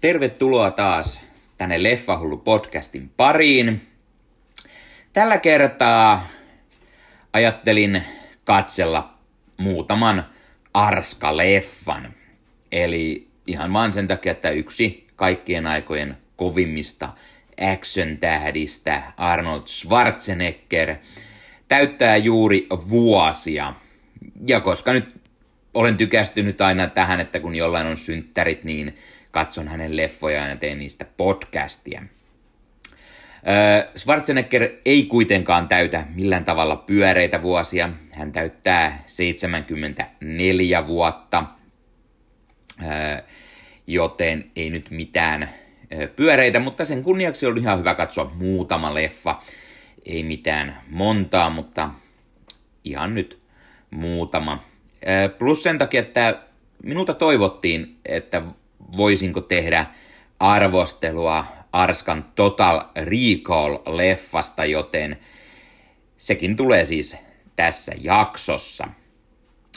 Tervetuloa taas tänne Leffahullu podcastin pariin. Tällä kertaa ajattelin katsella muutaman Arska-leffan. Eli ihan vaan sen takia, että yksi kaikkien aikojen kovimmista action-tähdistä, Arnold Schwarzenegger, täyttää juuri vuosia. Ja koska nyt olen tykästynyt aina tähän, että kun jollain on synttärit, niin katson hänen leffojaan ja teen niistä podcastia. Schwarzenegger ei kuitenkaan täytä millään tavalla pyöreitä vuosia. Hän täyttää 74 vuotta, joten ei nyt mitään pyöreitä, mutta sen kunniaksi oli ihan hyvä katsoa muutama leffa. Ei mitään montaa, mutta ihan nyt muutama. Plus sen takia, että minulta toivottiin, että voisinko tehdä arvostelua Arskan Total Recall-leffasta, joten sekin tulee siis tässä jaksossa.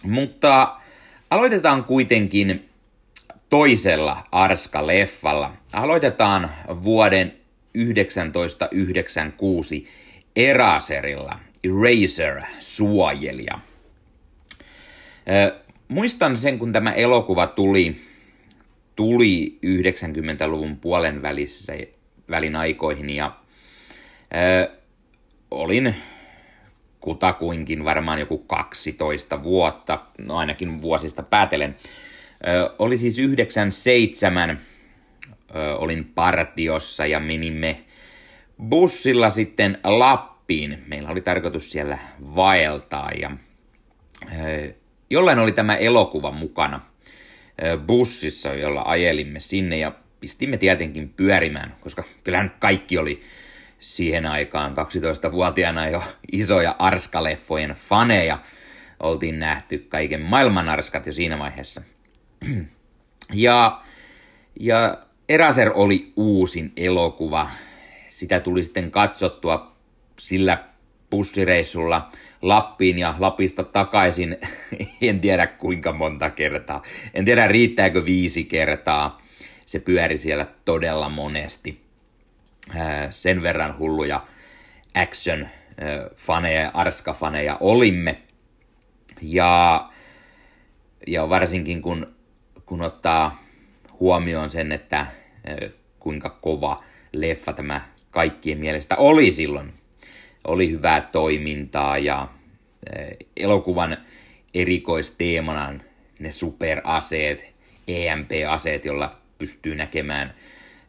Mutta aloitetaan kuitenkin toisella Arska-leffalla. Aloitetaan vuoden 1996 Eraserilla, Eraser, suojelija. Muistan sen, kun tämä elokuva tuli tuli 90-luvun puolen välissä, välin aikoihin ja ö, olin kutakuinkin varmaan joku 12 vuotta, no ainakin vuosista päätelen. Ö, oli siis 97, ö, olin partiossa ja menimme bussilla sitten Lappiin. Meillä oli tarkoitus siellä vaeltaa ja ö, jollain oli tämä elokuva mukana – bussissa, jolla ajelimme sinne ja pistimme tietenkin pyörimään, koska kyllähän kaikki oli siihen aikaan 12-vuotiaana jo isoja arskaleffojen faneja. Oltiin nähty kaiken maailman arskat jo siinä vaiheessa. Ja, ja Eraser oli uusin elokuva. Sitä tuli sitten katsottua sillä bussireissulla Lappiin ja Lapista takaisin, en tiedä kuinka monta kertaa. En tiedä riittääkö viisi kertaa. Se pyöri siellä todella monesti. Sen verran hulluja action-faneja ja arska-faneja olimme. Ja, ja varsinkin kun, kun ottaa huomioon sen, että kuinka kova leffa tämä kaikkien mielestä oli silloin oli hyvää toimintaa ja eh, elokuvan erikoisteemana ne superaseet, EMP-aseet, jolla pystyy näkemään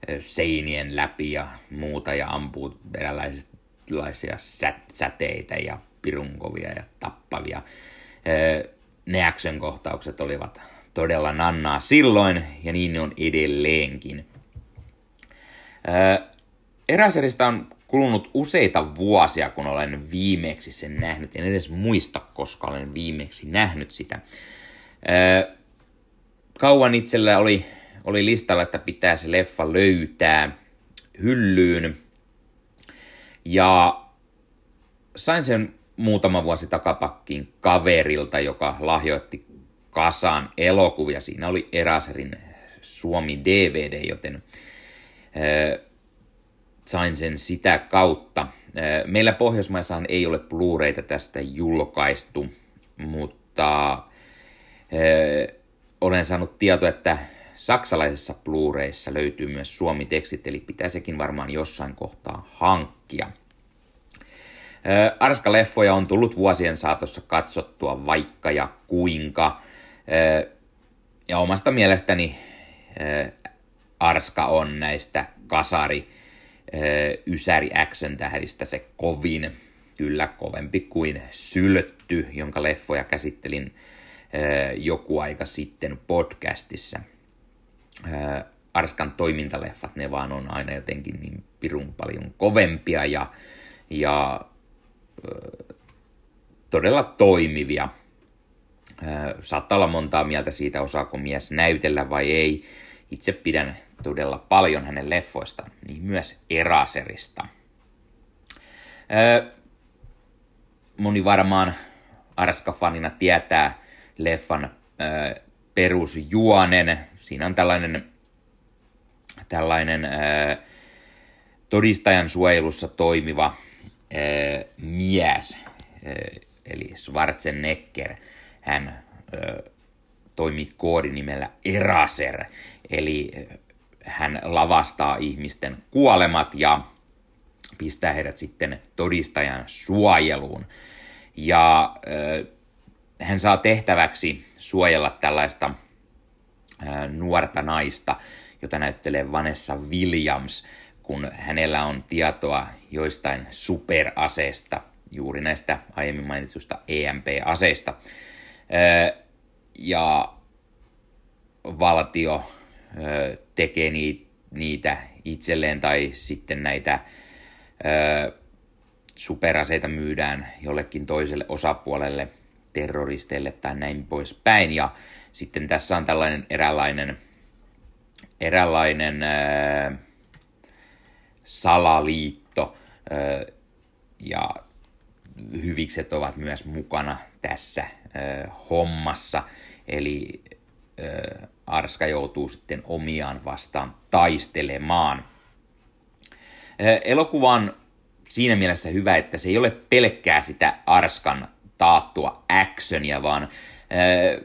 eh, seinien läpi ja muuta ja ampuu eräänlaisia säteitä ja pirunkovia ja tappavia. Eh, ne action-kohtaukset olivat todella nannaa silloin ja niin ne on edelleenkin. Eräseristä on kulunut useita vuosia, kun olen viimeksi sen nähnyt. En edes muista, koska olen viimeksi nähnyt sitä. Kauan itsellä oli, oli listalla, että pitää se leffa löytää hyllyyn. Ja sain sen muutama vuosi takapakkiin kaverilta, joka lahjoitti kasan elokuvia. Siinä oli Eraserin Suomi DVD, joten sain sen sitä kautta. Meillä Pohjoismaissahan ei ole Blu-rayta tästä julkaistu, mutta olen saanut tietoa, että saksalaisessa Blu-rayssa löytyy myös suomi-tekstit, eli pitää sekin varmaan jossain kohtaa hankkia. Arska-leffoja on tullut vuosien saatossa katsottua vaikka ja kuinka. Ja omasta mielestäni Arska on näistä kasari Ysäri Action tähdistä se kovin, kyllä kovempi kuin Syltty, jonka leffoja käsittelin joku aika sitten podcastissa. Arskan toimintaleffat, ne vaan on aina jotenkin niin pirun paljon kovempia ja, ja todella toimivia. Saattaa olla montaa mieltä siitä, osaako mies näytellä vai ei. Itse pidän todella paljon hänen leffoistaan, niin myös Eraserista. Öö, moni varmaan Arska-fanina tietää leffan öö, perusjuonen. Siinä on tällainen tällainen ää, todistajan suojelussa toimiva ää, mies, ää, eli Schwarzenegger, hän ää, toimi koodinimellä Eraser, eli hän lavastaa ihmisten kuolemat ja pistää heidät sitten todistajan suojeluun. Ja äh, hän saa tehtäväksi suojella tällaista äh, nuorta naista, jota näyttelee Vanessa Williams, kun hänellä on tietoa joistain superaseista, juuri näistä aiemmin mainitusta EMP-aseista. Äh, ja valtio tekee niitä itselleen tai sitten näitä superaseita myydään jollekin toiselle osapuolelle, terroristeille tai näin poispäin. Ja sitten tässä on tällainen eräänlainen, eräänlainen ää, salaliitto ää, ja hyvikset ovat myös mukana tässä ää, hommassa. Eli Arska joutuu sitten omiaan vastaan taistelemaan. Elokuva on siinä mielessä hyvä, että se ei ole pelkkää sitä Arskan taattua actionia, vaan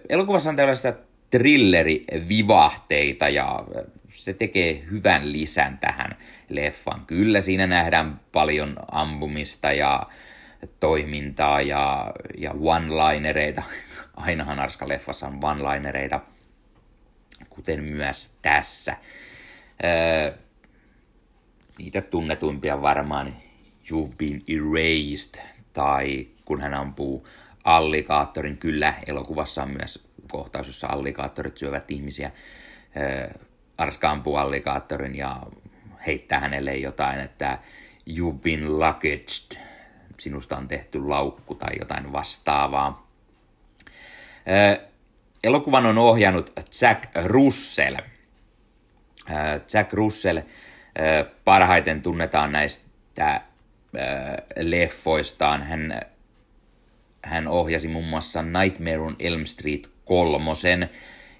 elokuvassa on tällaista thrillerivivahteita ja se tekee hyvän lisän tähän leffan. Kyllä siinä nähdään paljon ampumista ja toimintaa ja, ja one-linereita. Ainahan Arska-leffassa on one-linereita, kuten myös tässä. Öö, niitä tunnetuimpia varmaan You've been erased tai kun hän ampuu allikaattorin. Kyllä, elokuvassa on myös kohtaus, jossa allikaattorit syövät ihmisiä. Arska ampuu allikaattorin ja heittää hänelle jotain, että you've been luggaged, sinusta on tehty laukku tai jotain vastaavaa. Elokuvan on ohjannut Jack Russell. Jack Russell parhaiten tunnetaan näistä leffoistaan. Hän, hän ohjasi muun muassa Nightmare on Elm Street kolmosen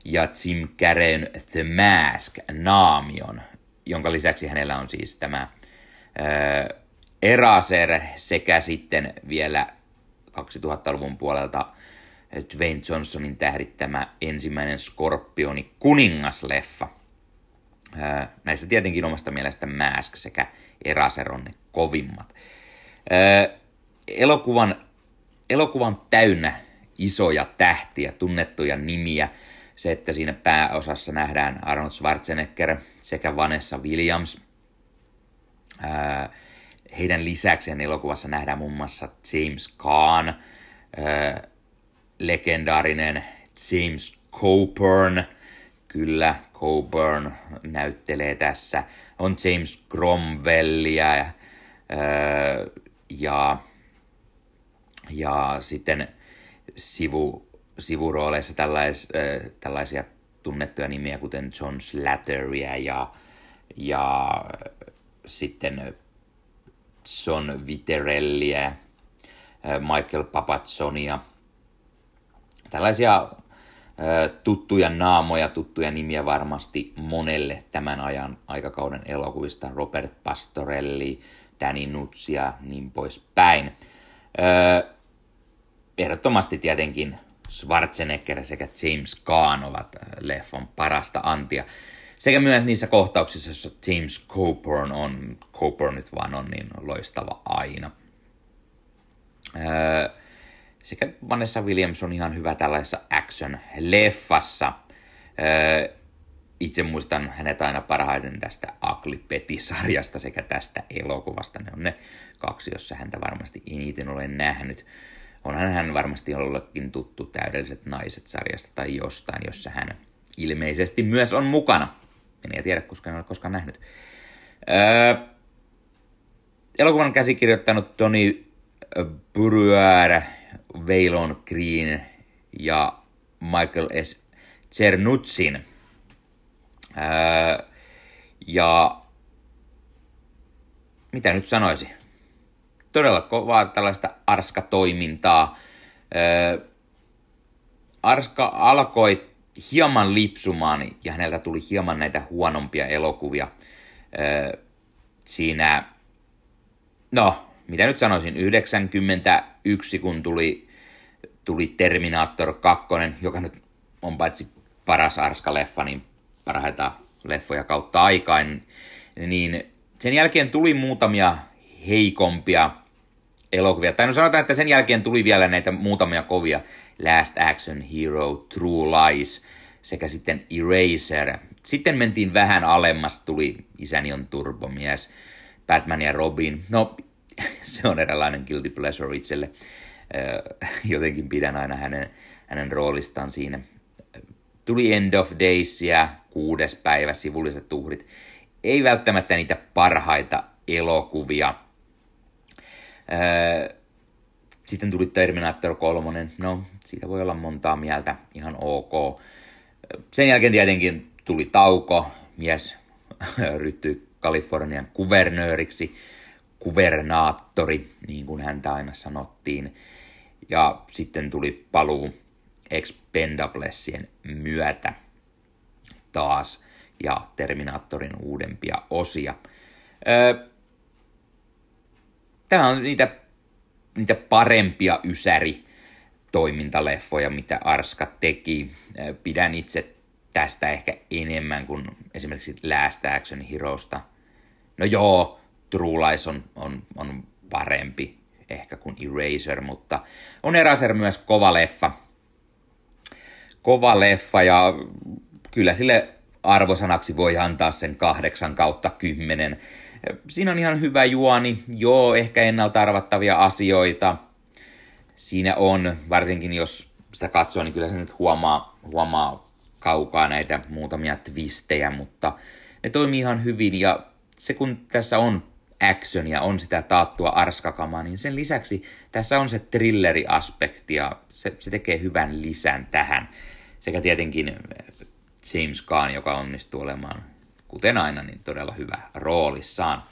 ja Jim Carreyn The Mask naamion, jonka lisäksi hänellä on siis tämä äh, Eraser sekä sitten vielä 2000-luvun puolelta Dwayne Johnsonin tähdittämä ensimmäinen Skorpioni kuningasleffa. Näistä tietenkin omasta mielestä Mask sekä Eraser on ne kovimmat. Elokuvan, elokuvan täynnä isoja tähtiä, tunnettuja nimiä. Se, että siinä pääosassa nähdään Arnold Schwarzenegger sekä Vanessa Williams. Heidän lisäkseen elokuvassa nähdään muun muassa James Caan, legendaarinen James Coburn, kyllä Coburn näyttelee tässä. On James Cromwellia ja, ja, ja sitten sivu, sivurooleissa tällais, tällaisia tunnettuja nimiä, kuten John Slatteria ja, ja sitten Son Viterelliä, Michael Papazzonia. Tällaisia tuttuja naamoja, tuttuja nimiä varmasti monelle tämän ajan aikakauden elokuvista. Robert Pastorelli, Danny Nuts ja niin poispäin. Ehdottomasti tietenkin Schwarzenegger sekä James Caan ovat leffon parasta antia. Sekä myös niissä kohtauksissa, joissa James Coburn on, Coburn nyt vaan on niin loistava aina. Öö, sekä Vanessa Williams on ihan hyvä tällaisessa action-leffassa. Itse muistan hänet aina parhaiten tästä Ugly Betty-sarjasta sekä tästä elokuvasta. Ne on ne kaksi, jossa häntä varmasti eniten olen nähnyt. Onhan hän varmasti ollutkin tuttu täydelliset naiset-sarjasta tai jostain, jossa hän ilmeisesti myös on mukana. En tiedä, koska en ole koskaan nähnyt. Öö, elokuvan käsikirjoittanut Tony Bruer Veilon Green ja Michael S. Cernutsin. Ää, ja mitä nyt sanoisi? Todella kovaa tällaista Arska-toimintaa. Ää, Arska alkoi hieman lipsumaan ja häneltä tuli hieman näitä huonompia elokuvia. Öö, siinä, no, mitä nyt sanoisin, 91, kun tuli, tuli Terminator 2, joka nyt on paitsi paras Arska-leffa, niin parhaita leffoja kautta aikaan, niin sen jälkeen tuli muutamia heikompia elokuvia. Tai no sanotaan, että sen jälkeen tuli vielä näitä muutamia kovia. Last Action Hero, True Lies sekä sitten Eraser. Sitten mentiin vähän alemmas, tuli Isäni on turbomies, Batman ja Robin. No, se on eräänlainen guilty pleasure itselle. Jotenkin pidän aina hänen, hänen roolistaan siinä. Tuli End of Daysia, kuudes päivä, sivulliset uhrit. Ei välttämättä niitä parhaita elokuvia. Sitten tuli Terminator 3, no siitä voi olla montaa mieltä, ihan ok. Sen jälkeen tietenkin tuli tauko, mies ryhtyi Kalifornian kuvernööriksi, kuvernaattori, niin kuin häntä aina sanottiin. Ja sitten tuli paluu Expendablesien myötä taas ja Terminaattorin uudempia osia. Tämä on niitä, niitä parempia ysäri toimintaleffoja, mitä Arska teki. Pidän itse tästä ehkä enemmän kuin esimerkiksi Last Action Heroesta. No joo, True Lies on, on, on parempi ehkä kuin Eraser, mutta on Eraser myös kova leffa. Kova leffa ja kyllä sille arvosanaksi voi antaa sen kahdeksan kautta kymmenen. Siinä on ihan hyvä juoni, joo, ehkä ennalta arvattavia asioita. Siinä on, varsinkin jos sitä katsoo, niin kyllä se nyt huomaa, huomaa kaukaa näitä muutamia twistejä, mutta ne toimii ihan hyvin ja se kun tässä on actionia, on sitä taattua arskakamaa, niin sen lisäksi tässä on se thrilleriaspekti ja se, se tekee hyvän lisän tähän. Sekä tietenkin James Caan, joka onnistuu olemaan, kuten aina, niin todella hyvä roolissaan.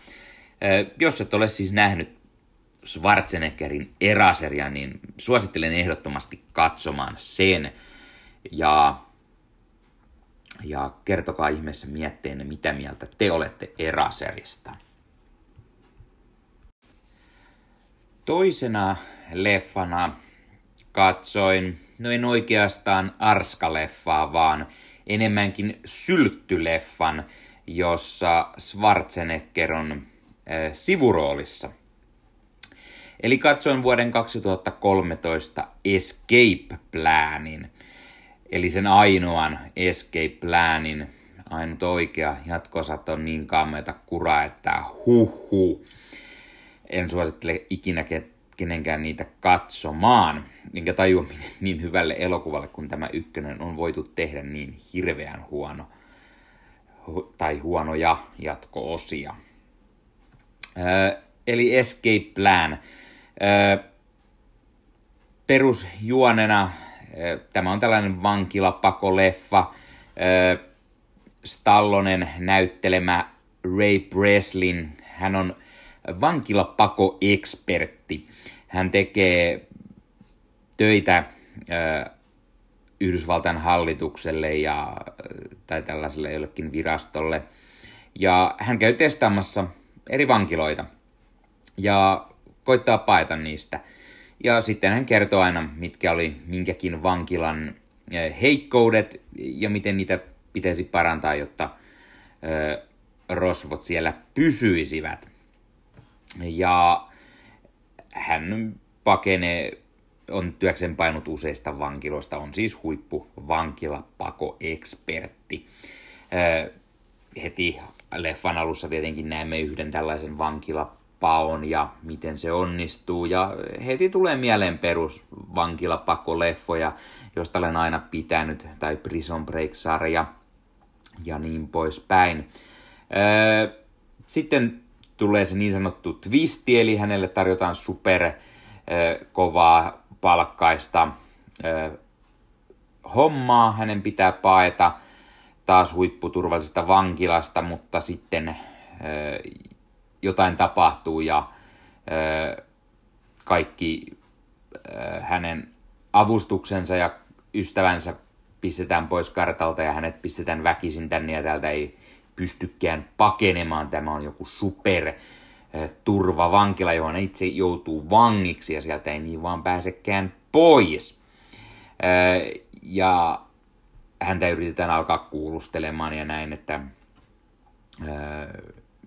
Jos et ole siis nähnyt Schwarzeneggerin Eraseria, niin suosittelen ehdottomasti katsomaan sen. Ja, ja kertokaa ihmeessä mietteenne, mitä mieltä te olette Eraserista. Toisena leffana katsoin, no en oikeastaan Arska-leffaa, vaan enemmänkin sylttyleffan, jossa Schwarzenegger on äh, sivuroolissa. Eli katsoin vuoden 2013 Escape Planin, eli sen ainoan Escape Planin, ainut oikea jatkosat on niin kammeita kuraa, että huh huh. En suosittele ikinä kenenkään niitä katsomaan, minkä tajua niin hyvälle elokuvalle kuin tämä ykkönen on voitu tehdä niin hirveän huono tai huonoja jatko-osia. Eli Escape Plan. Öö, perusjuonena tämä on tällainen vankilapakoleffa. Stallonen näyttelemä Ray Breslin. Hän on vankilapakoekspertti. Hän tekee töitä Yhdysvaltain hallitukselle ja, tai tällaiselle jollekin virastolle. Ja hän käy testaamassa eri vankiloita ja koittaa paeta niistä. Ja sitten hän kertoo aina, mitkä oli minkäkin vankilan heikkoudet ja miten niitä pitäisi parantaa, jotta rosvot siellä pysyisivät. Ja hän pakenee, on työkseen painut useista vankiloista, on siis huippu vankilapakoekspertti. heti leffan alussa tietenkin näemme yhden tällaisen vankilapaon ja miten se onnistuu. Ja heti tulee mieleen perus vankilapakoleffoja, josta olen aina pitänyt, tai Prison Break-sarja ja niin poispäin. sitten tulee se niin sanottu twisti, eli hänelle tarjotaan super kovaa palkkaista hommaa. Hänen pitää paeta taas huipputurvallisesta vankilasta, mutta sitten jotain tapahtuu ja kaikki hänen avustuksensa ja ystävänsä pistetään pois kartalta ja hänet pistetään väkisin tänne ja täältä ei pystykään pakenemaan. Tämä on joku super turvavankila, johon itse joutuu vangiksi ja sieltä ei niin vaan pääsekään pois. Ja häntä yritetään alkaa kuulustelemaan ja näin, että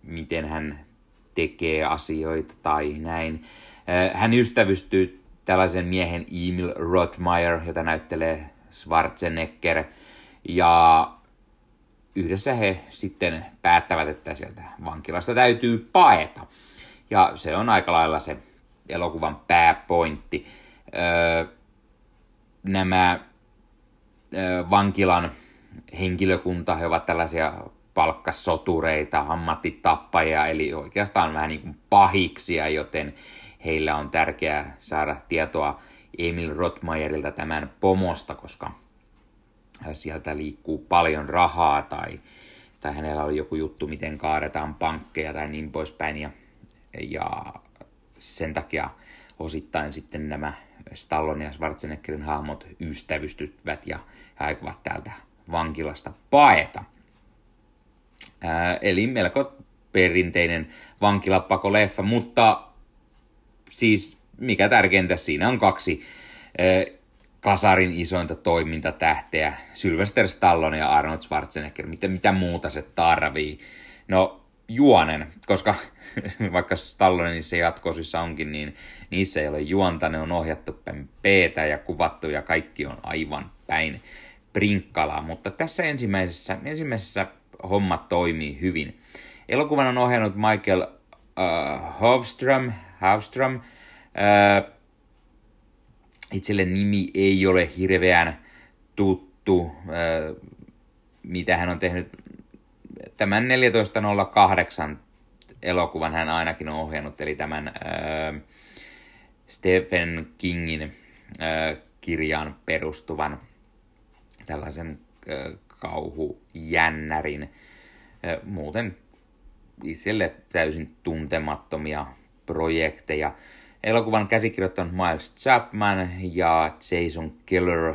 miten hän tekee asioita tai näin. Hän ystävystyy tällaisen miehen Emil Rothmeier, jota näyttelee Schwarzenegger. Ja yhdessä he sitten päättävät, että sieltä vankilasta täytyy paeta. Ja se on aika lailla se elokuvan pääpointti. Öö, nämä öö, vankilan henkilökunta, he ovat tällaisia palkkasotureita, ammattitappajia, eli oikeastaan vähän niin kuin pahiksia, joten heillä on tärkeää saada tietoa Emil Rottmeierilta tämän pomosta, koska sieltä liikkuu paljon rahaa tai, tai hänellä oli joku juttu, miten kaadetaan pankkeja tai niin poispäin. Ja, ja sen takia osittain sitten nämä Stallone ja Schwarzeneggerin hahmot ystävystyvät ja he aikovat täältä vankilasta paeta. Ää, eli melko perinteinen vankilapakoleffa, mutta siis mikä tärkeintä, siinä on kaksi ää, kasarin isointa toimintatähteä, Sylvester Stallone ja Arnold Schwarzenegger. Mitä, mitä muuta se tarvii? No, juonen, koska vaikka Stallone niissä jatkosissa onkin, niin niissä ei ole juonta, ne on ohjattu päin peetä ja kuvattu ja kaikki on aivan päin prinkkalaa. Mutta tässä ensimmäisessä, ensimmäisessä homma toimii hyvin. Elokuvan on ohjannut Michael uh, Hofström, Hofström uh, itselle nimi ei ole hirveän tuttu, mitä hän on tehnyt. Tämän 14.08 elokuvan hän ainakin on ohjannut, eli tämän Stephen Kingin kirjaan perustuvan tällaisen kauhujännärin. Muuten itselle täysin tuntemattomia projekteja. Elokuvan käsikirjoittanut Miles Chapman ja Jason Keller.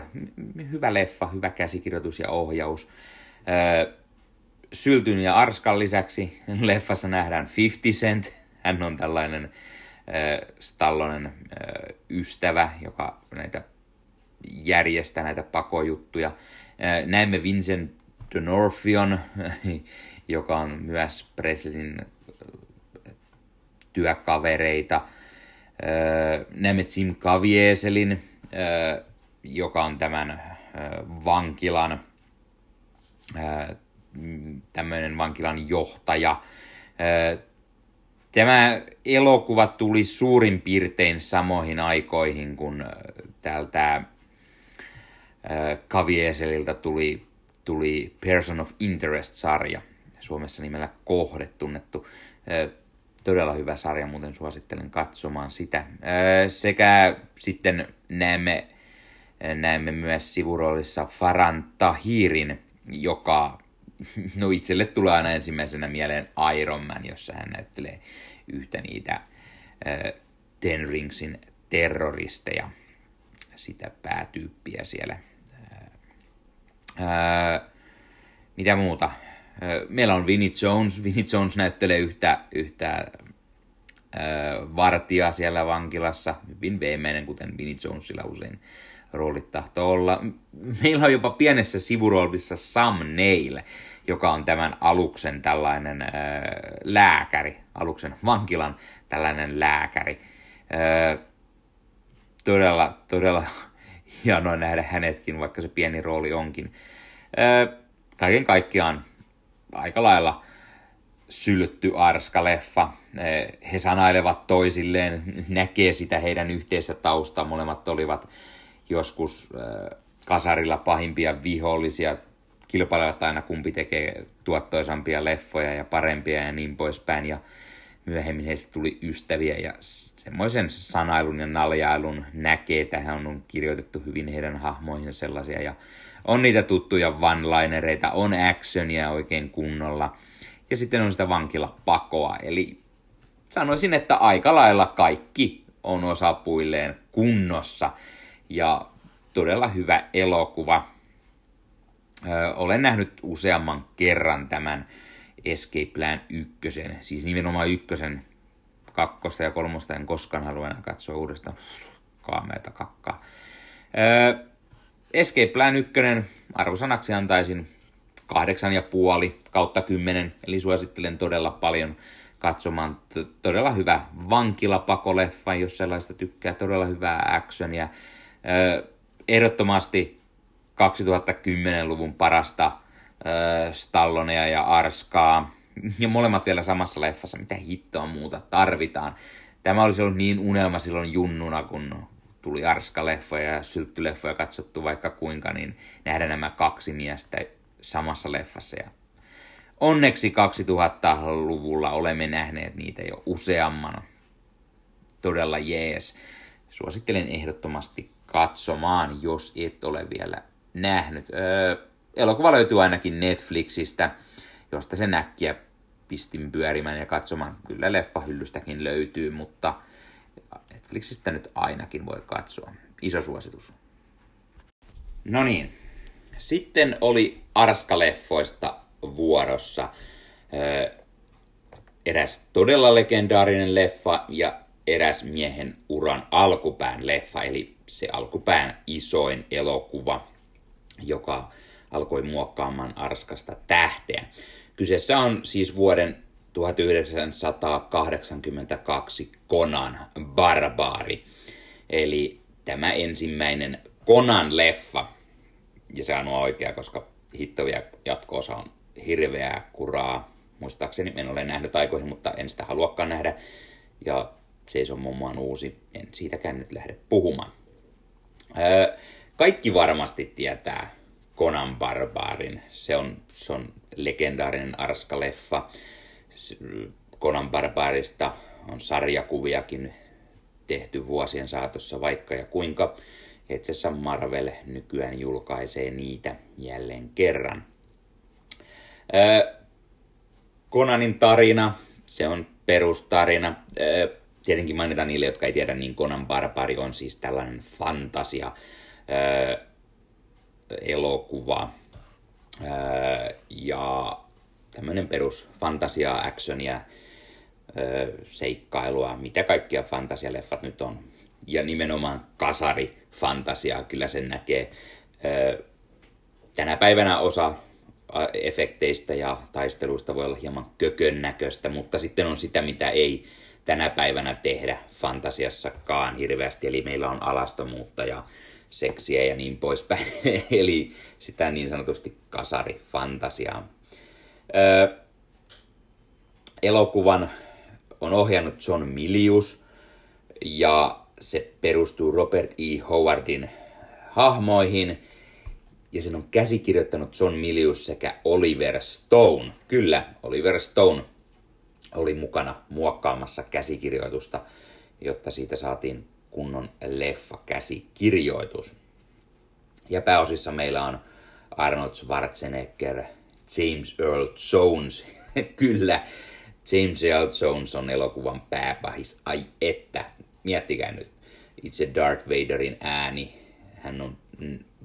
Hyvä leffa, hyvä käsikirjoitus ja ohjaus. Syltyn ja Arskan lisäksi leffassa nähdään 50 Cent. Hän on tällainen Stallonen ystävä, joka näitä järjestää näitä pakojuttuja. Näemme Vincent D'Onofrion, joka on myös Presleyn työkavereita – näemme Jim Cavieselin, joka on tämän vankilan tämmöinen vankilan johtaja. Tämä elokuva tuli suurin piirtein samoihin aikoihin, kun täältä Kavieseliltä tuli, tuli Person of Interest-sarja, Suomessa nimellä Kohde tunnettu Todella hyvä sarja, muuten suosittelen katsomaan sitä. Sekä sitten näemme, näemme myös sivuroolissa Faran Tahirin, joka no itselle tulee aina ensimmäisenä mieleen Iron Man, jossa hän näyttelee yhtä niitä Ten Ringsin terroristeja, sitä päätyyppiä siellä. mitä muuta? Meillä on Vinnie Jones. Vinnie Jones näyttelee yhtä, yhtä vartijaa siellä vankilassa. Hyvin veemeinen, kuten Vinnie Jonesilla usein roolit tahtoo olla. Meillä on jopa pienessä sivuroolissa Sam Neill, joka on tämän aluksen tällainen äh, lääkäri, aluksen vankilan tällainen lääkäri. Äh, todella, todella hienoa nähdä hänetkin, vaikka se pieni rooli onkin. Äh, kaiken kaikkiaan aika lailla syltty arska leffa. He sanailevat toisilleen, näkee sitä heidän yhteistä taustaa. Molemmat olivat joskus kasarilla pahimpia vihollisia, kilpailevat aina kumpi tekee tuottoisampia leffoja ja parempia ja niin poispäin. Ja myöhemmin heistä tuli ystäviä ja semmoisen sanailun ja naljailun näkee. Tähän on kirjoitettu hyvin heidän hahmoihin sellaisia ja on niitä tuttuja one-linereita, on actionia oikein kunnolla. Ja sitten on sitä vankilapakoa. Eli sanoisin, että aika lailla kaikki on osapuilleen kunnossa. Ja todella hyvä elokuva. Ö, olen nähnyt useamman kerran tämän Escape Plan ykkösen, siis nimenomaan ykkösen, kakkosta ja kolmosta en koskaan halua enää katsoa uudestaan kaameita kakkaa. Ö, Escape Plan ykkönen arvosanaksi antaisin kahdeksan ja puoli kautta kymmenen, eli suosittelen todella paljon katsomaan. Todella hyvä vankilapakoleffa, jos sellaista tykkää, todella hyvää actionia. Ehdottomasti 2010-luvun parasta Stallonea ja Arskaa, ja molemmat vielä samassa leffassa, mitä hittoa muuta tarvitaan. Tämä olisi ollut niin unelma silloin junnuna, kun tuli Arska-leffa ja Syltty-leffoja katsottu vaikka kuinka, niin nähdä nämä kaksi miestä samassa leffassa. Ja onneksi 2000-luvulla olemme nähneet niitä jo useamman. Todella jees. Suosittelen ehdottomasti katsomaan, jos et ole vielä nähnyt. Öö, elokuva löytyy ainakin Netflixistä, josta se näkkiä pistin pyörimään ja katsomaan. Kyllä leffahyllystäkin löytyy, mutta Netflixistä nyt ainakin voi katsoa. Iso suositus. No niin, sitten oli Arska-leffoista vuorossa eräs todella legendaarinen leffa ja eräs miehen uran alkupään leffa, eli se alkupään isoin elokuva, joka alkoi muokkaamaan Arskasta tähteä. Kyseessä on siis vuoden 1982 Konan Barbaari, eli tämä ensimmäinen Konan leffa, ja se on oikea, koska hittovia jatko-osa on hirveää kuraa. Muistaakseni en ole nähnyt aikoihin, mutta en sitä haluakaan nähdä. Ja Momoa on uusi, en siitäkään nyt lähde puhumaan. Öö, kaikki varmasti tietää Conan Barbarin. Se on, se on legendaarinen Arska-leffa. Conan Barbarista on sarjakuviakin tehty vuosien saatossa vaikka ja kuinka. Etsessä Marvel nykyään julkaisee niitä jälleen kerran. Konanin tarina, se on perustarina. Tietenkin mainitaan niille, jotka ei tiedä, niin Konan Barbari on siis tällainen fantasia elokuva ja tämmöinen perus fantasia, actionia, seikkailua, mitä kaikkia fantasialeffat nyt on. Ja nimenomaan kasari fantasiaa, kyllä sen näkee. Tänä päivänä osa efekteistä ja taisteluista voi olla hieman kökön näköistä, mutta sitten on sitä, mitä ei tänä päivänä tehdä fantasiassakaan hirveästi, eli meillä on alastomuutta ja seksiä ja niin poispäin, eli sitä niin sanotusti kasarifantasiaa. Elokuvan on ohjannut John Milius ja se perustuu Robert E. Howardin hahmoihin – ja sen on käsikirjoittanut John Milius sekä Oliver Stone. Kyllä, Oliver Stone oli mukana muokkaamassa käsikirjoitusta, jotta siitä saatiin kunnon leffa-käsikirjoitus. Ja pääosissa meillä on Arnold Schwarzenegger, James Earl Jones. Kyllä, James Earl Jones on elokuvan pääpahis. Ai että, miettikää nyt. Itse Darth Vaderin ääni, hän on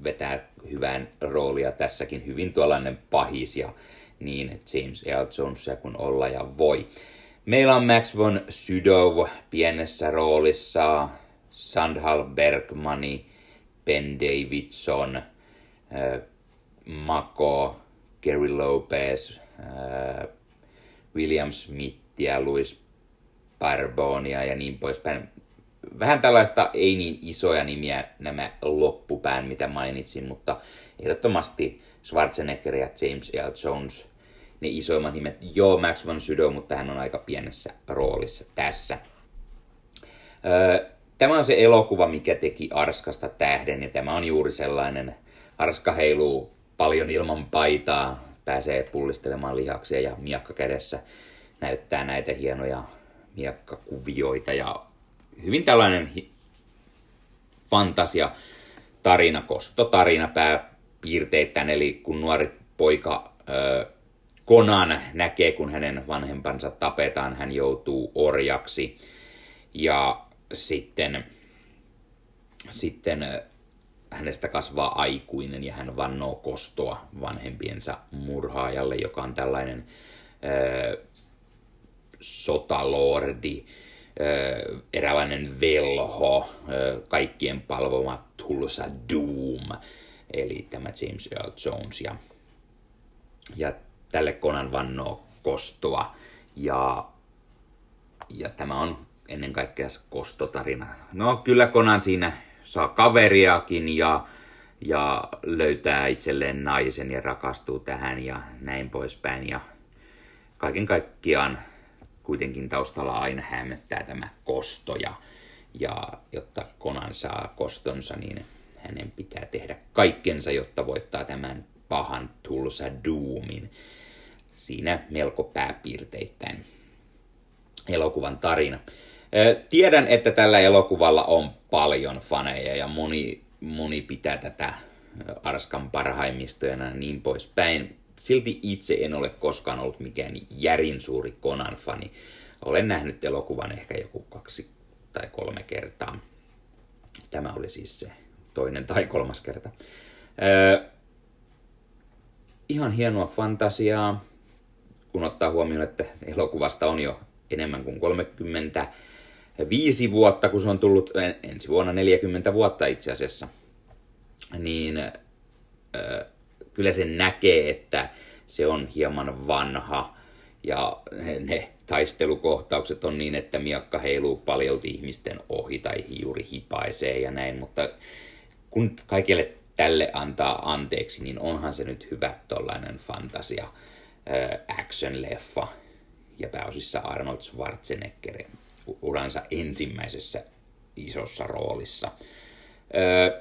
vetää hyvän roolia tässäkin, hyvin tuollainen pahis ja niin James L. Jonesia kuin olla ja voi. Meillä on Max von Sydow pienessä roolissa, Sandhal Bergmani, Ben Davidson, äh, Mako, Gary Lopez, äh, William Smithia, Louis Barbonia ja niin poispäin vähän tällaista ei niin isoja nimiä nämä loppupään, mitä mainitsin, mutta ehdottomasti Schwarzenegger ja James L. Jones, ne isoimmat nimet. Joo, Max von Sydow, mutta hän on aika pienessä roolissa tässä. Tämä on se elokuva, mikä teki Arskasta tähden, ja tämä on juuri sellainen. Arska heiluu paljon ilman paitaa, pääsee pullistelemaan lihaksia ja miakka kädessä näyttää näitä hienoja miakkakuvioita ja hyvin tällainen fantasia tarina, kostotarina pääpiirteittäin, eli kun nuori poika ö, Konan näkee, kun hänen vanhempansa tapetaan, hän joutuu orjaksi. Ja sitten, sitten hänestä kasvaa aikuinen ja hän vannoo kostoa vanhempiensa murhaajalle, joka on tällainen ö, sotalordi, ö, eräänlainen velho, ö, kaikkien palvoma Tulsa Doom, eli tämä James Earl Jones. Ja, ja tälle Konan vannoo kostoa. Ja, ja tämä on ennen kaikkea kostotarina. No kyllä Konan siinä saa kaveriakin ja, ja löytää itselleen naisen ja rakastuu tähän ja näin poispäin. Ja kaiken kaikkiaan kuitenkin taustalla aina hämöttää tämä kosto ja, ja jotta Konan saa kostonsa, niin hänen pitää tehdä kaikkensa, jotta voittaa tämän pahan Tulsa Doomin. Siinä melko pääpiirteittäin elokuvan tarina. Tiedän, että tällä elokuvalla on paljon faneja ja moni, moni pitää tätä Arskan parhaimmistoina ja niin poispäin. Silti itse en ole koskaan ollut mikään järin suuri Conan-fani. Olen nähnyt elokuvan ehkä joku kaksi tai kolme kertaa. Tämä oli siis se toinen tai kolmas kerta. Öö, ihan hienoa fantasiaa, kun ottaa huomioon, että elokuvasta on jo enemmän kuin 35 vuotta, kun se on tullut ensi vuonna 40 vuotta itse asiassa, niin kyllä se näkee, että se on hieman vanha. Ja ne taistelukohtaukset on niin, että miakka heiluu paljolti ihmisten ohi tai juuri hipaisee ja näin, mutta kun kaikille tälle antaa anteeksi, niin onhan se nyt hyvä tollainen fantasia action-leffa ja pääosissa Arnold Schwarzenegger uransa ensimmäisessä isossa roolissa. Öö,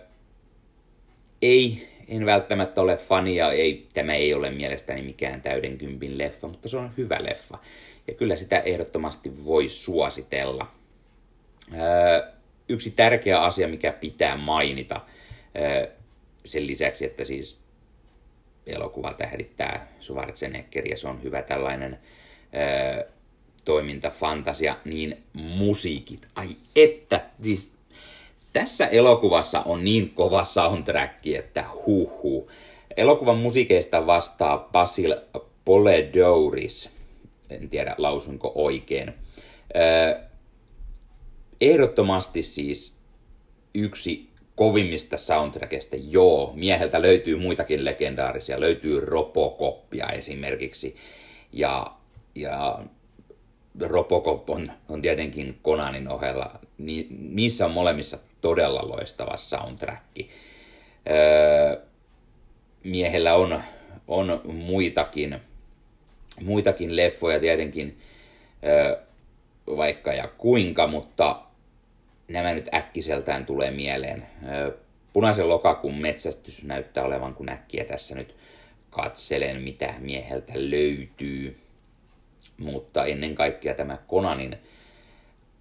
ei, en välttämättä ole fani ja ei, tämä ei ole mielestäni mikään täyden kympin leffa, mutta se on hyvä leffa. Ja kyllä sitä ehdottomasti voi suositella. Öö, yksi tärkeä asia, mikä pitää mainita, öö, sen lisäksi, että siis elokuva tähdittää Schwarzenegger ja se on hyvä tällainen öö, toiminta, fantasia, niin musiikit. Ai että, siis tässä elokuvassa on niin kova soundtrack, että huhu. Elokuvan musiikeista vastaa Basil Poledouris. En tiedä lausunko oikein. Ehdottomasti siis yksi kovimmista soundtrackista, joo, mieheltä löytyy muitakin legendaarisia, löytyy Robocoppia esimerkiksi, ja, ja Robocop on, on tietenkin Konanin ohella, niin niissä on molemmissa todella loistava soundtrack. Öö, miehellä on, on muitakin, muitakin leffoja tietenkin, öö, vaikka ja kuinka, mutta nämä nyt äkkiseltään tulee mieleen. Punaisen lokakuun metsästys näyttää olevan, kun äkkiä tässä nyt katselen, mitä mieheltä löytyy. Mutta ennen kaikkea tämä Konanin,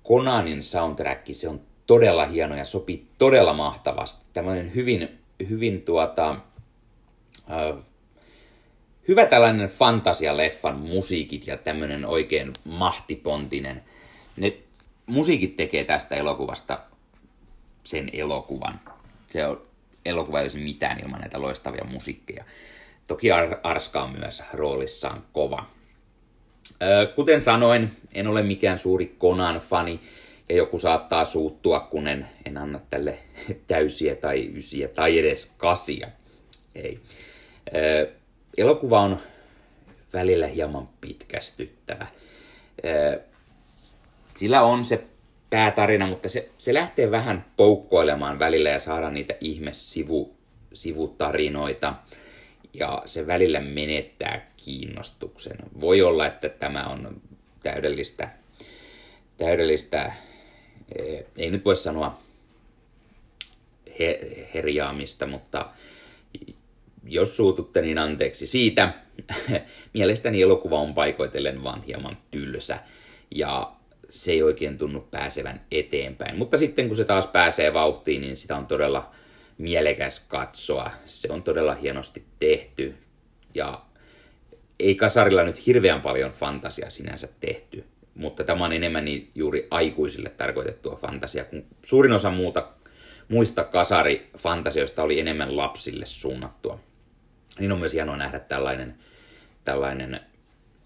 Konanin soundtrack, se on todella hieno ja sopii todella mahtavasti. Tämmöinen hyvin, hyvin tuota, hyvä tällainen fantasialeffan musiikit ja tämmöinen oikein mahtipontinen. Ne musiikit tekee tästä elokuvasta sen elokuvan. Se on, elokuva ei olisi mitään ilman näitä loistavia musiikkeja. Toki Ar- Arska on myös roolissaan kova. Kuten sanoin, en ole mikään suuri Conan-fani, ja joku saattaa suuttua, kun en, en anna tälle täysiä tai ysiä tai edes kasia. Ei. Elokuva on välillä hieman pitkästyttävä. Sillä on se päätarina, mutta se, se lähtee vähän poukkoilemaan välillä ja saada niitä ihme sivu. Ja se välillä menettää kiinnostuksen. Voi olla, että tämä on täydellistä, täydellistä eh, ei nyt voi sanoa he, herjaamista, mutta jos suututte, niin anteeksi siitä. Mielestäni elokuva on paikoitellen vaan hieman tylsä. Ja se ei oikein tunnu pääsevän eteenpäin. Mutta sitten kun se taas pääsee vauhtiin, niin sitä on todella mielekäs katsoa. Se on todella hienosti tehty ja ei kasarilla nyt hirveän paljon fantasia sinänsä tehty, mutta tämä on enemmän niin juuri aikuisille tarkoitettua fantasia, kun suurin osa muuta muista kasarifantasioista oli enemmän lapsille suunnattua. Niin on myös hienoa nähdä tällainen, tällainen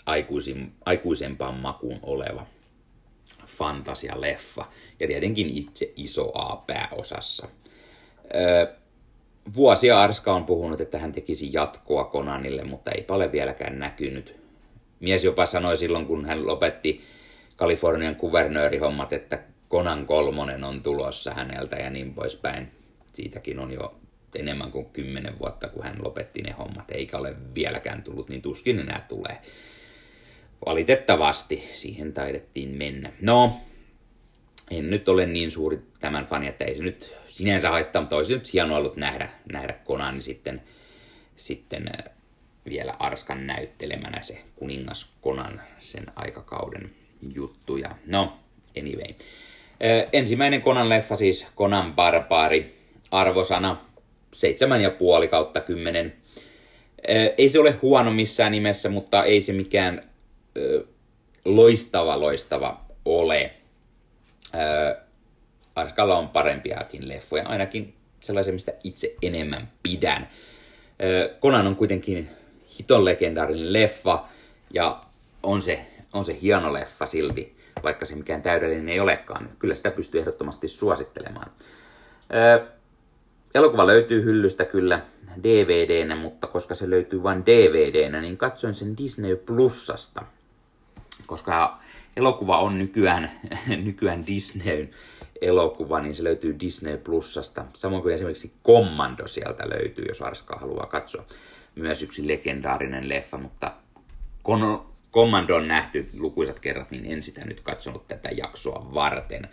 aikuisin, aikuisempaan makuun oleva fantasialeffa. Ja tietenkin itse iso A pääosassa. Vuosia Arska on puhunut, että hän tekisi jatkoa Konanille, mutta ei ole vieläkään näkynyt. Mies jopa sanoi silloin, kun hän lopetti Kalifornian kuvernöörihommat, että Konan kolmonen on tulossa häneltä ja niin poispäin. Siitäkin on jo enemmän kuin kymmenen vuotta, kun hän lopetti ne hommat, eikä ole vieläkään tullut, niin tuskin enää tulee. Valitettavasti siihen taidettiin mennä. No, en nyt ole niin suuri tämän fani, että ei se nyt sinänsä haittaa, mutta olisi nyt hienoa ollut nähdä, nähdä Konan sitten, sitten äh, vielä Arskan näyttelemänä se kuningas Konan sen aikakauden juttuja. No, anyway. Äh, ensimmäinen Konan leffa siis Konan barbaari, arvosana 7,5 kautta 10. Äh, ei se ole huono missään nimessä, mutta ei se mikään loistava loistava ole. Arskalla on parempiakin leffoja, ainakin sellaisia, mistä itse enemmän pidän. Konan on kuitenkin hiton legendaarinen leffa, ja on se, on se hieno leffa silti, vaikka se mikään täydellinen ei olekaan. Kyllä sitä pystyy ehdottomasti suosittelemaan. Elokuva löytyy hyllystä kyllä DVDnä, mutta koska se löytyy vain DVDnä, niin katsoin sen Disney Plusasta. Koska elokuva on nykyään, nykyään Disneyn elokuva, niin se löytyy Disney Plusasta. Samoin kuin esimerkiksi Commando sieltä löytyy, jos Arska haluaa katsoa. Myös yksi legendaarinen leffa, mutta kun Commando on nähty lukuisat kerrat, niin en sitä nyt katsonut tätä jaksoa varten.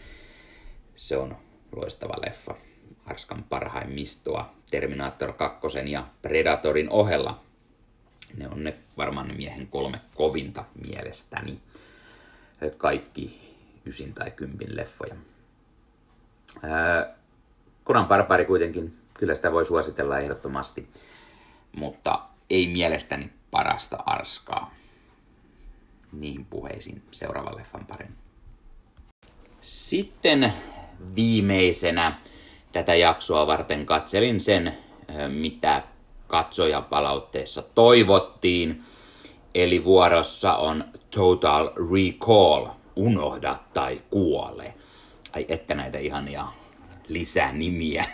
Se on loistava leffa. Arskan parhaimmistoa Terminator 2 ja Predatorin ohella. Ne on ne varmaan ne miehen kolme kovinta mielestäni. Kaikki ysin tai kympin leffoja. Konan Barbari kuitenkin, kyllä sitä voi suositella ehdottomasti, mutta ei mielestäni parasta arskaa. Niihin puheisiin seuraavan leffan parin. Sitten viimeisenä tätä jaksoa varten katselin sen, mitä katsojapalautteessa toivottiin. Eli vuorossa on Total Recall, unohda tai kuole. Ai että näitä ihania lisää nimiä.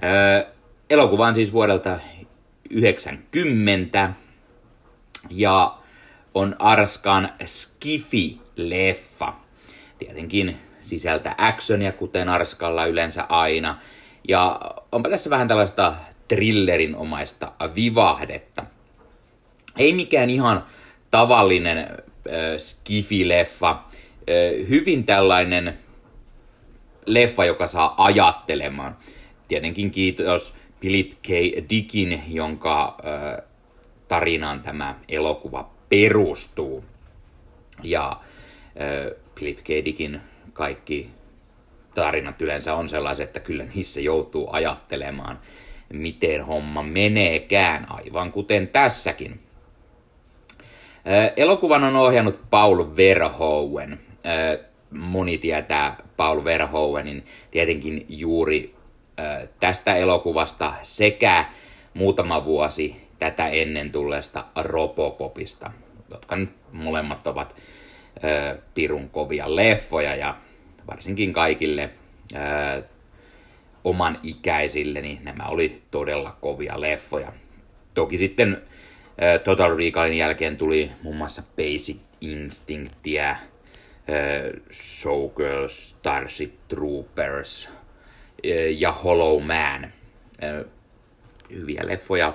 elokuva on siis vuodelta 90 ja on Arskan Skifi-leffa. Tietenkin sisältä actionia, kuten Arskalla yleensä aina. Ja onpa tässä vähän tällaista thrillerin-omaista vivahdetta. Ei mikään ihan tavallinen äh, skifi-leffa. Äh, hyvin tällainen leffa, joka saa ajattelemaan. Tietenkin kiitos Philip K. Dickin, jonka äh, tarinaan tämä elokuva perustuu. Ja äh, Philip K. Dickin kaikki tarinat yleensä on sellaiset, että kyllä niissä joutuu ajattelemaan, miten homma meneekään, aivan kuten tässäkin. Elokuvan on ohjannut Paul Verhoeven. Moni tietää Paul Verhoevenin tietenkin juuri tästä elokuvasta sekä muutama vuosi tätä ennen tulleesta Robocopista, jotka nyt molemmat ovat pirun kovia leffoja ja varsinkin kaikille oman ikäisille, niin nämä oli todella kovia leffoja. Toki sitten Total Recallin jälkeen tuli muun muassa Basic Instinctia, Showgirls, Starship Troopers ja Hollow Man. Hyviä leffoja.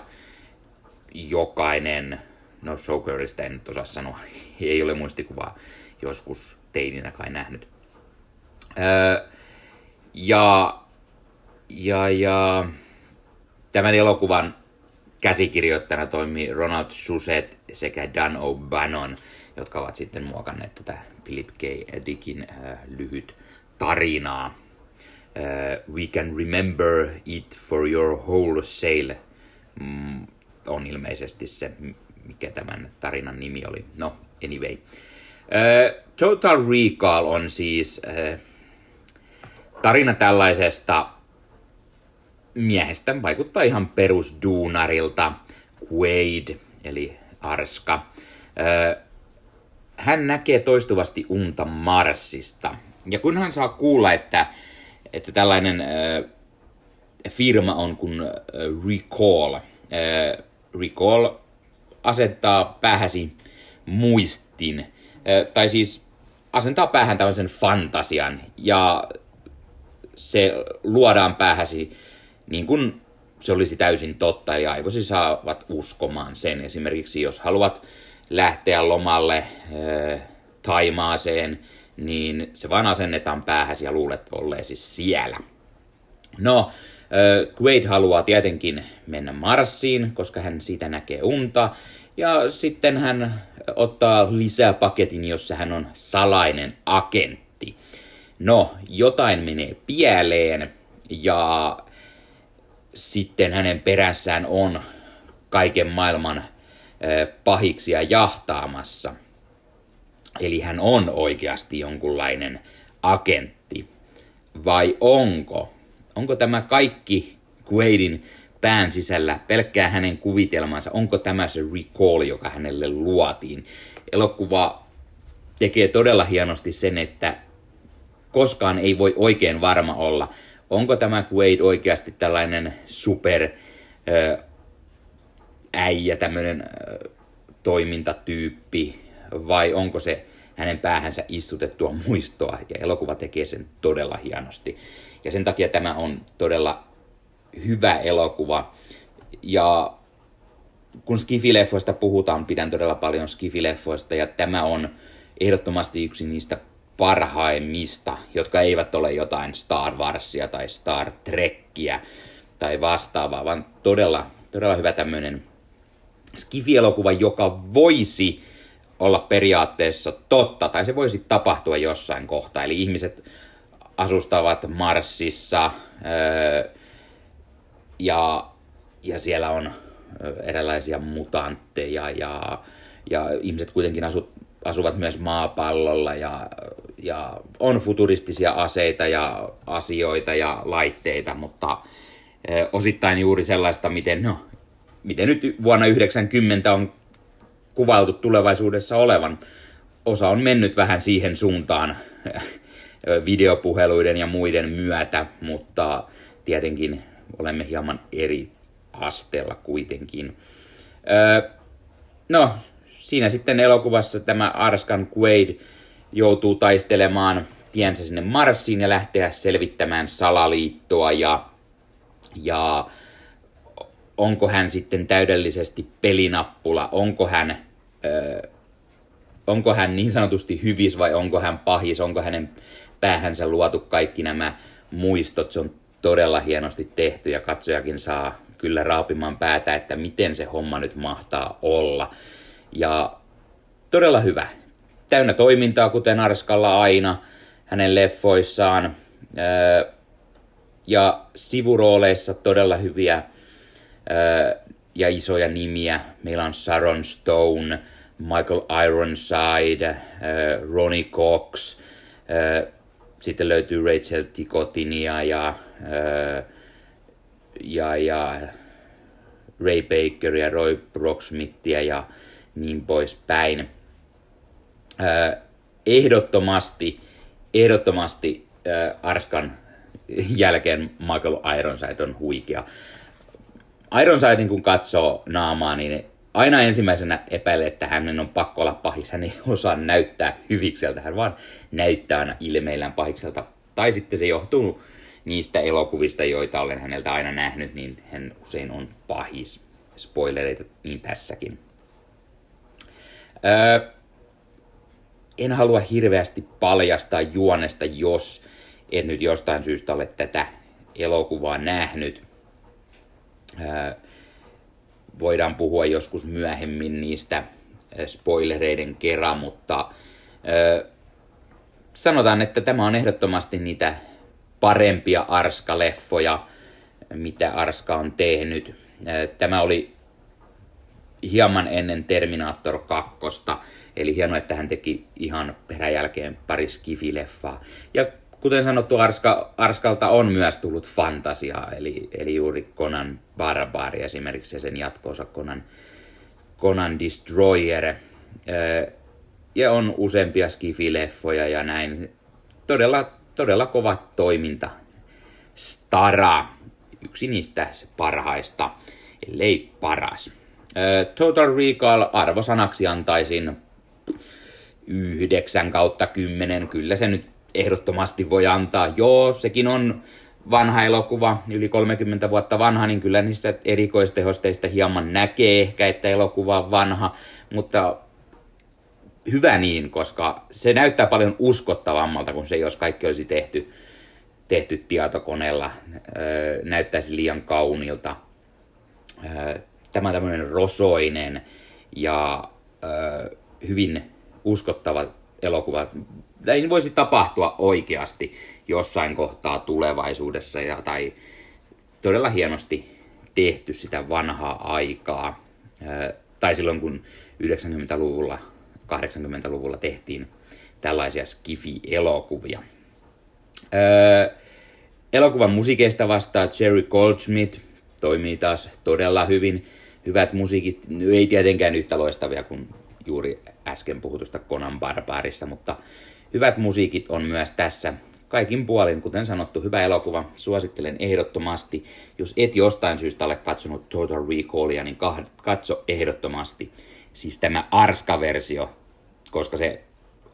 Jokainen, no Showgirlista en nyt osaa sanoa, ei ole muistikuvaa joskus teininä kai nähnyt. Ja, ja, ja tämän elokuvan käsikirjoittajana toimii Ronald Suset sekä Dan O'Bannon, jotka ovat sitten muokanneet tätä Philip K. Dickin äh, lyhyt tarinaa. Äh, We can remember it for your whole sale mm, on ilmeisesti se, mikä tämän tarinan nimi oli. No, anyway. Äh, Total Recall on siis äh, tarina tällaisesta miehestä vaikuttaa ihan perusduunarilta, Quaid, eli Arska. Hän näkee toistuvasti unta Marsista. Ja kun hän saa kuulla, että, että tällainen firma on kuin Recall, Recall asettaa päähäsi muistin, tai siis asentaa päähän tällaisen fantasian, ja se luodaan päähäsi niin kuin se olisi täysin totta, ja aivosi saavat uskomaan sen. Esimerkiksi jos haluat lähteä lomalle äh, Taimaaseen, niin se vaan asennetaan päähäsi ja luulet olleesi siellä. No, Quaid haluaa tietenkin mennä Marsiin, koska hän siitä näkee unta, ja sitten hän ottaa lisää paketin, jossa hän on salainen agentti. No, jotain menee pieleen, ja sitten hänen perässään on kaiken maailman pahiksia jahtaamassa. Eli hän on oikeasti jonkunlainen agentti. Vai onko? Onko tämä kaikki Quaidin pään sisällä pelkkää hänen kuvitelmansa? Onko tämä se recall, joka hänelle luotiin? Elokuva tekee todella hienosti sen, että koskaan ei voi oikein varma olla, onko tämä Quaid oikeasti tällainen super äh, äijä, tämmöinen äh, toimintatyyppi, vai onko se hänen päähänsä istutettua muistoa, ja elokuva tekee sen todella hienosti. Ja sen takia tämä on todella hyvä elokuva. Ja kun skifileffoista puhutaan, pidän todella paljon skifileffoista, ja tämä on ehdottomasti yksi niistä parhaimmista, jotka eivät ole jotain Star Warsia tai Star Trekkiä tai vastaavaa, vaan todella, todella hyvä tämmöinen skifielokuva, joka voisi olla periaatteessa totta, tai se voisi tapahtua jossain kohtaa. Eli ihmiset asustavat Marsissa, öö, ja, ja siellä on erilaisia mutantteja, ja, ja ihmiset kuitenkin asut, asuvat myös maapallolla ja, ja on futuristisia aseita ja asioita ja laitteita, mutta osittain juuri sellaista, miten, no, miten nyt vuonna 90 on kuvailtu tulevaisuudessa olevan. Osa on mennyt vähän siihen suuntaan videopuheluiden ja muiden myötä, mutta tietenkin olemme hieman eri asteella kuitenkin. no, siinä sitten elokuvassa tämä Arskan Quaid joutuu taistelemaan tiensä sinne Marsiin ja lähteä selvittämään salaliittoa ja, ja onko hän sitten täydellisesti pelinappula, onko hän, ö, onko hän niin sanotusti hyvis vai onko hän pahis, onko hänen päähänsä luotu kaikki nämä muistot, se on todella hienosti tehty ja katsojakin saa kyllä raapimaan päätä, että miten se homma nyt mahtaa olla. Ja todella hyvä. Täynnä toimintaa, kuten Arskalla aina hänen leffoissaan. Ja sivurooleissa todella hyviä ja isoja nimiä. Meillä on Sharon Stone, Michael Ironside, Ronnie Cox, sitten löytyy Rachel Ticotinia ja, ja, ja Ray Baker ja Roy Brocksmithia ja niin poispäin. Ehdottomasti, ehdottomasti Arskan jälkeen Michael Ironside on huikea. Ironsidein kun katsoo naamaa, niin aina ensimmäisenä epäilee, että hänen on pakko olla pahis. Hän ei osaa näyttää hyvikseltä, hän vaan näyttää aina ilmeillään pahikselta. Tai sitten se johtuu niistä elokuvista, joita olen häneltä aina nähnyt, niin hän usein on pahis. Spoilereita niin tässäkin. Öö, en halua hirveästi paljastaa juonesta, jos et nyt jostain syystä ole tätä elokuvaa nähnyt. Öö, voidaan puhua joskus myöhemmin niistä spoilereiden kerran, mutta öö, sanotaan, että tämä on ehdottomasti niitä parempia Arska-leffoja, mitä Arska on tehnyt. Tämä oli hieman ennen Terminator 2. Eli hienoa, että hän teki ihan peräjälkeen pari skifileffaa. Ja kuten sanottu, Arska, Arskalta on myös tullut fantasiaa, eli, eli juuri Conan Barbari esimerkiksi ja sen jatkoosa Conan, Conan Destroyer. Ja on useampia skifileffoja ja näin. Todella, todella kova toiminta. Stara, yksi niistä parhaista, ellei paras. Total Recall arvosanaksi antaisin 9 kautta 10. Kyllä se nyt ehdottomasti voi antaa. Joo, sekin on vanha elokuva, yli 30 vuotta vanha, niin kyllä niistä erikoistehosteista hieman näkee ehkä, että elokuva on vanha, mutta hyvä niin, koska se näyttää paljon uskottavammalta kuin se, jos kaikki olisi tehty, tehty tietokoneella. näyttäisi liian kaunilta. Tämä on tämmöinen rosoinen ja hyvin uskottava elokuva. Tämä voisi tapahtua oikeasti jossain kohtaa tulevaisuudessa ja, tai todella hienosti tehty sitä vanhaa aikaa. tai silloin kun 90-luvulla, 80-luvulla tehtiin tällaisia skifi-elokuvia. elokuvan musiikeista vastaa Jerry Goldsmith, toimii taas todella hyvin. Hyvät musiikit, ei tietenkään yhtä loistavia kuin juuri äsken puhutusta Conan Barbarissa, mutta hyvät musiikit on myös tässä. Kaikin puolin, kuten sanottu, hyvä elokuva. Suosittelen ehdottomasti. Jos et jostain syystä ole katsonut Total Recallia, niin katso ehdottomasti. Siis tämä Arska-versio, koska se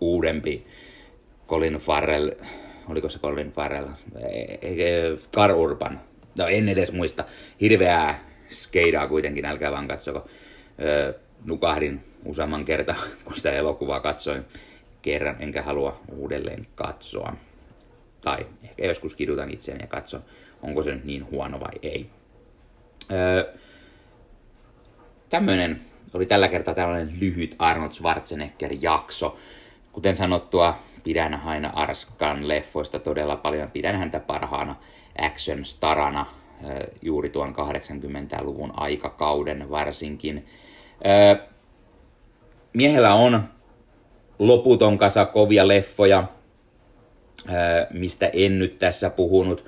uudempi Colin Farrell, oliko se Colin Farrell, Car Urban, no en edes muista, hirveää skeidaa kuitenkin, älkää vaan katsoko. Öö, nukahdin useamman kertaa, kun sitä elokuvaa katsoin kerran, enkä halua uudelleen katsoa. Tai ehkä joskus kidutan itseäni ja katson, onko se nyt niin huono vai ei. Öö, tämmönen oli tällä kertaa tällainen lyhyt Arnold Schwarzenegger-jakso. Kuten sanottua, pidän aina Arskan leffoista todella paljon. Pidän häntä parhaana action-starana juuri tuon 80-luvun aikakauden varsinkin. Miehellä on loputon kasa kovia leffoja, mistä en nyt tässä puhunut.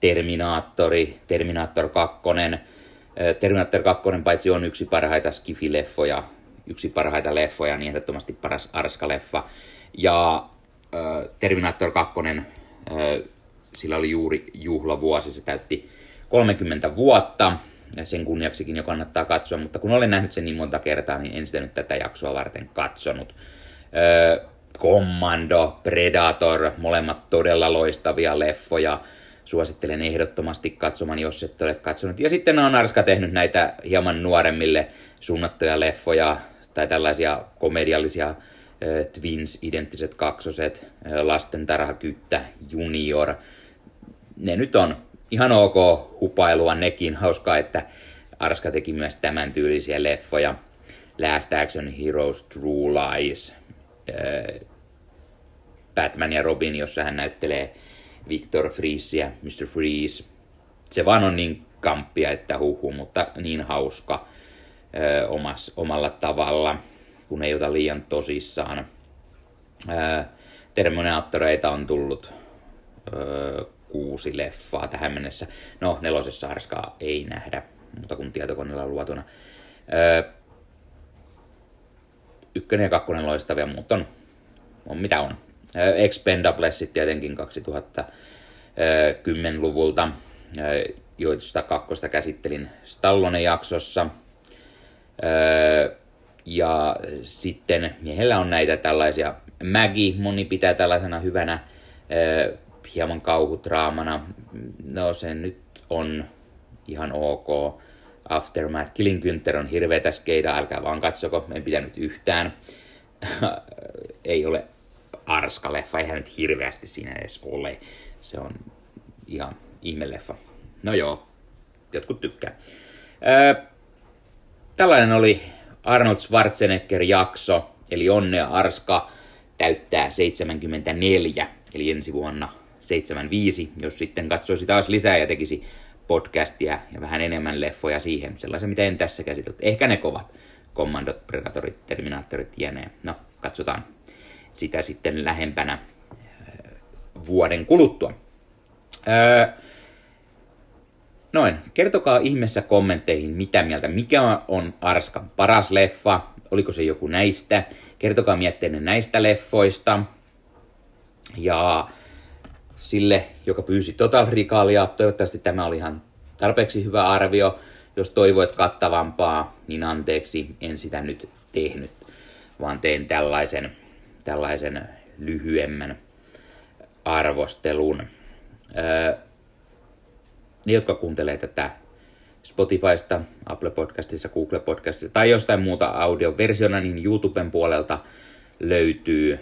Terminaattori, Terminaattor 2. Terminaattor 2 paitsi on yksi parhaita skifileffoja, yksi parhaita leffoja, niin ehdottomasti paras Arska-leffa. Ja Terminaattor 2, sillä oli juuri juhlavuosi, se täytti 30 vuotta ja sen kunniaksikin jo kannattaa katsoa, mutta kun olen nähnyt sen niin monta kertaa, niin en sitä nyt tätä jaksoa varten katsonut. Öö, Commando, Predator, molemmat todella loistavia leffoja. Suosittelen ehdottomasti katsomaan, jos et ole katsonut. Ja sitten on Arska tehnyt näitä hieman nuoremmille suunnattuja leffoja tai tällaisia komediallisia Twins, identtiset kaksoset, Lasten tarhakyttä, Junior. Ne nyt on ihan ok hupailua nekin. Hauskaa, että Arska teki myös tämän tyylisiä leffoja. Last Action Heroes, True Lies, äh, Batman ja Robin, jossa hän näyttelee Victor Freesia, Mr. Freeze. Se vaan on niin kamppia, että huhu, mutta niin hauska äh, omas, omalla tavalla, kun ei ota liian tosissaan. Äh, Terminaattoreita on tullut kuusi leffaa tähän mennessä. No, nelosessa Arskaa ei nähdä, mutta kun tietokoneella luotuna. Öö, ykkönen ja kakkonen loistavia, mutta on, on mitä on. Öö, Expendablesit tietenkin 2010-luvulta, öö, joista kakkosta käsittelin Stallone jaksossa. Öö, ja sitten miehellä on näitä tällaisia Maggie, moni pitää tällaisena hyvänä hieman kauhutraamana. No se nyt on ihan ok. Aftermath. Killing Günther on hirveetä skeida, älkää vaan katsoko, en pitänyt yhtään. ei ole arska leffa, eihän nyt hirveästi siinä edes ole. Se on ihan ihmeleffa. No joo, jotkut tykkää. Öö, tällainen oli Arnold Schwarzenegger-jakso, eli Onnea Arska täyttää 74, eli ensi vuonna 75, jos sitten katsoisi taas lisää ja tekisi podcastia ja vähän enemmän leffoja siihen, sellaisen mitä en tässä käsitellyt. Ehkä ne kovat, Commandot, Predatorit, Terminaattorit jne. No, katsotaan sitä sitten lähempänä. vuoden kuluttua. Öö, noin, kertokaa ihmeessä kommentteihin, mitä mieltä, mikä on Arskan paras leffa, oliko se joku näistä, kertokaa mietteenne näistä leffoista, ja sille, joka pyysi Total Recalia, toivottavasti tämä oli ihan tarpeeksi hyvä arvio, jos toivoit kattavampaa, niin anteeksi, en sitä nyt tehnyt, vaan teen tällaisen, tällaisen lyhyemmän arvostelun. Öö, ne, jotka kuuntelee tätä Spotifysta, Apple Podcastissa, Google Podcastissa tai jostain muuta audioversiona, niin YouTuben puolelta löytyy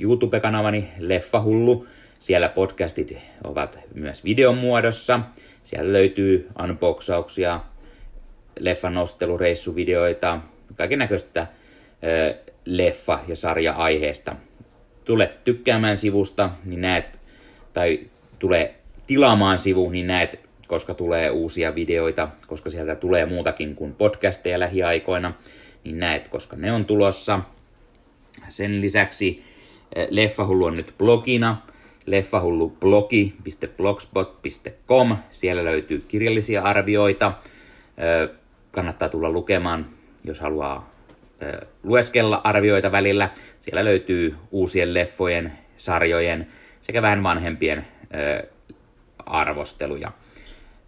YouTube-kanavani Leffahullu. Siellä podcastit ovat myös videon muodossa. Siellä löytyy unboxauksia, leffan nostelureissuvideoita, kaiken näköistä leffa- ja sarja-aiheesta. Tule tykkäämään sivusta, niin näet, tai tule tilaamaan sivu, niin näet, koska tulee uusia videoita, koska sieltä tulee muutakin kuin podcasteja lähiaikoina, niin näet, koska ne on tulossa. Sen lisäksi Leffahullu on nyt blogina, leffahullublogi.blogspot.com. Siellä löytyy kirjallisia arvioita. Kannattaa tulla lukemaan, jos haluaa lueskella arvioita välillä. Siellä löytyy uusien leffojen, sarjojen sekä vähän vanhempien arvosteluja.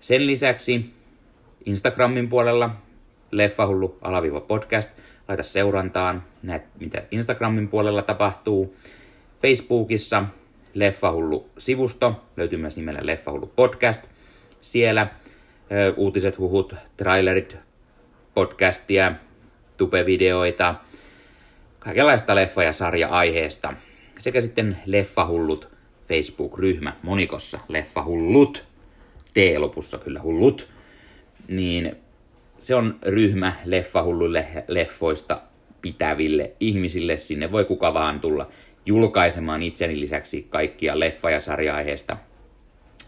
Sen lisäksi Instagramin puolella leffahullu alaviiva podcast. Laita seurantaan, näet mitä Instagramin puolella tapahtuu. Facebookissa Leffahullu-sivusto, löytyy myös nimellä Leffahullu podcast. Siellä uutiset, huhut, trailerit, podcastia, tupevideoita, kaikenlaista leffa- ja sarja-aiheesta. Sekä sitten Leffahullut Facebook-ryhmä monikossa, Leffahullut, T lopussa kyllä hullut, niin se on ryhmä leffahulluille leffoista pitäville ihmisille. Sinne voi kuka vaan tulla julkaisemaan itseni lisäksi kaikkia leffa- ja sarja-aiheesta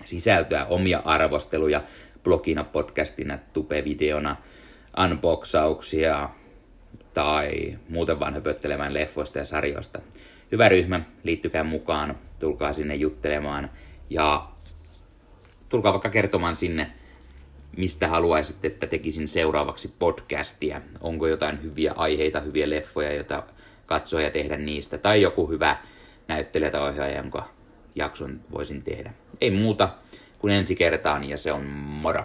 sisältöä, omia arvosteluja, blogina, podcastina, tupe-videona, unboxauksia tai muuten vaan höpöttelemään leffoista ja sarjoista. Hyvä ryhmä, liittykää mukaan, tulkaa sinne juttelemaan ja tulkaa vaikka kertomaan sinne, mistä haluaisit, että tekisin seuraavaksi podcastia. Onko jotain hyviä aiheita, hyviä leffoja, joita katsoa ja tehdä niistä. Tai joku hyvä näyttelijä tai ohjaaja, jonka jakson voisin tehdä. Ei muuta kuin ensi kertaan ja se on moro.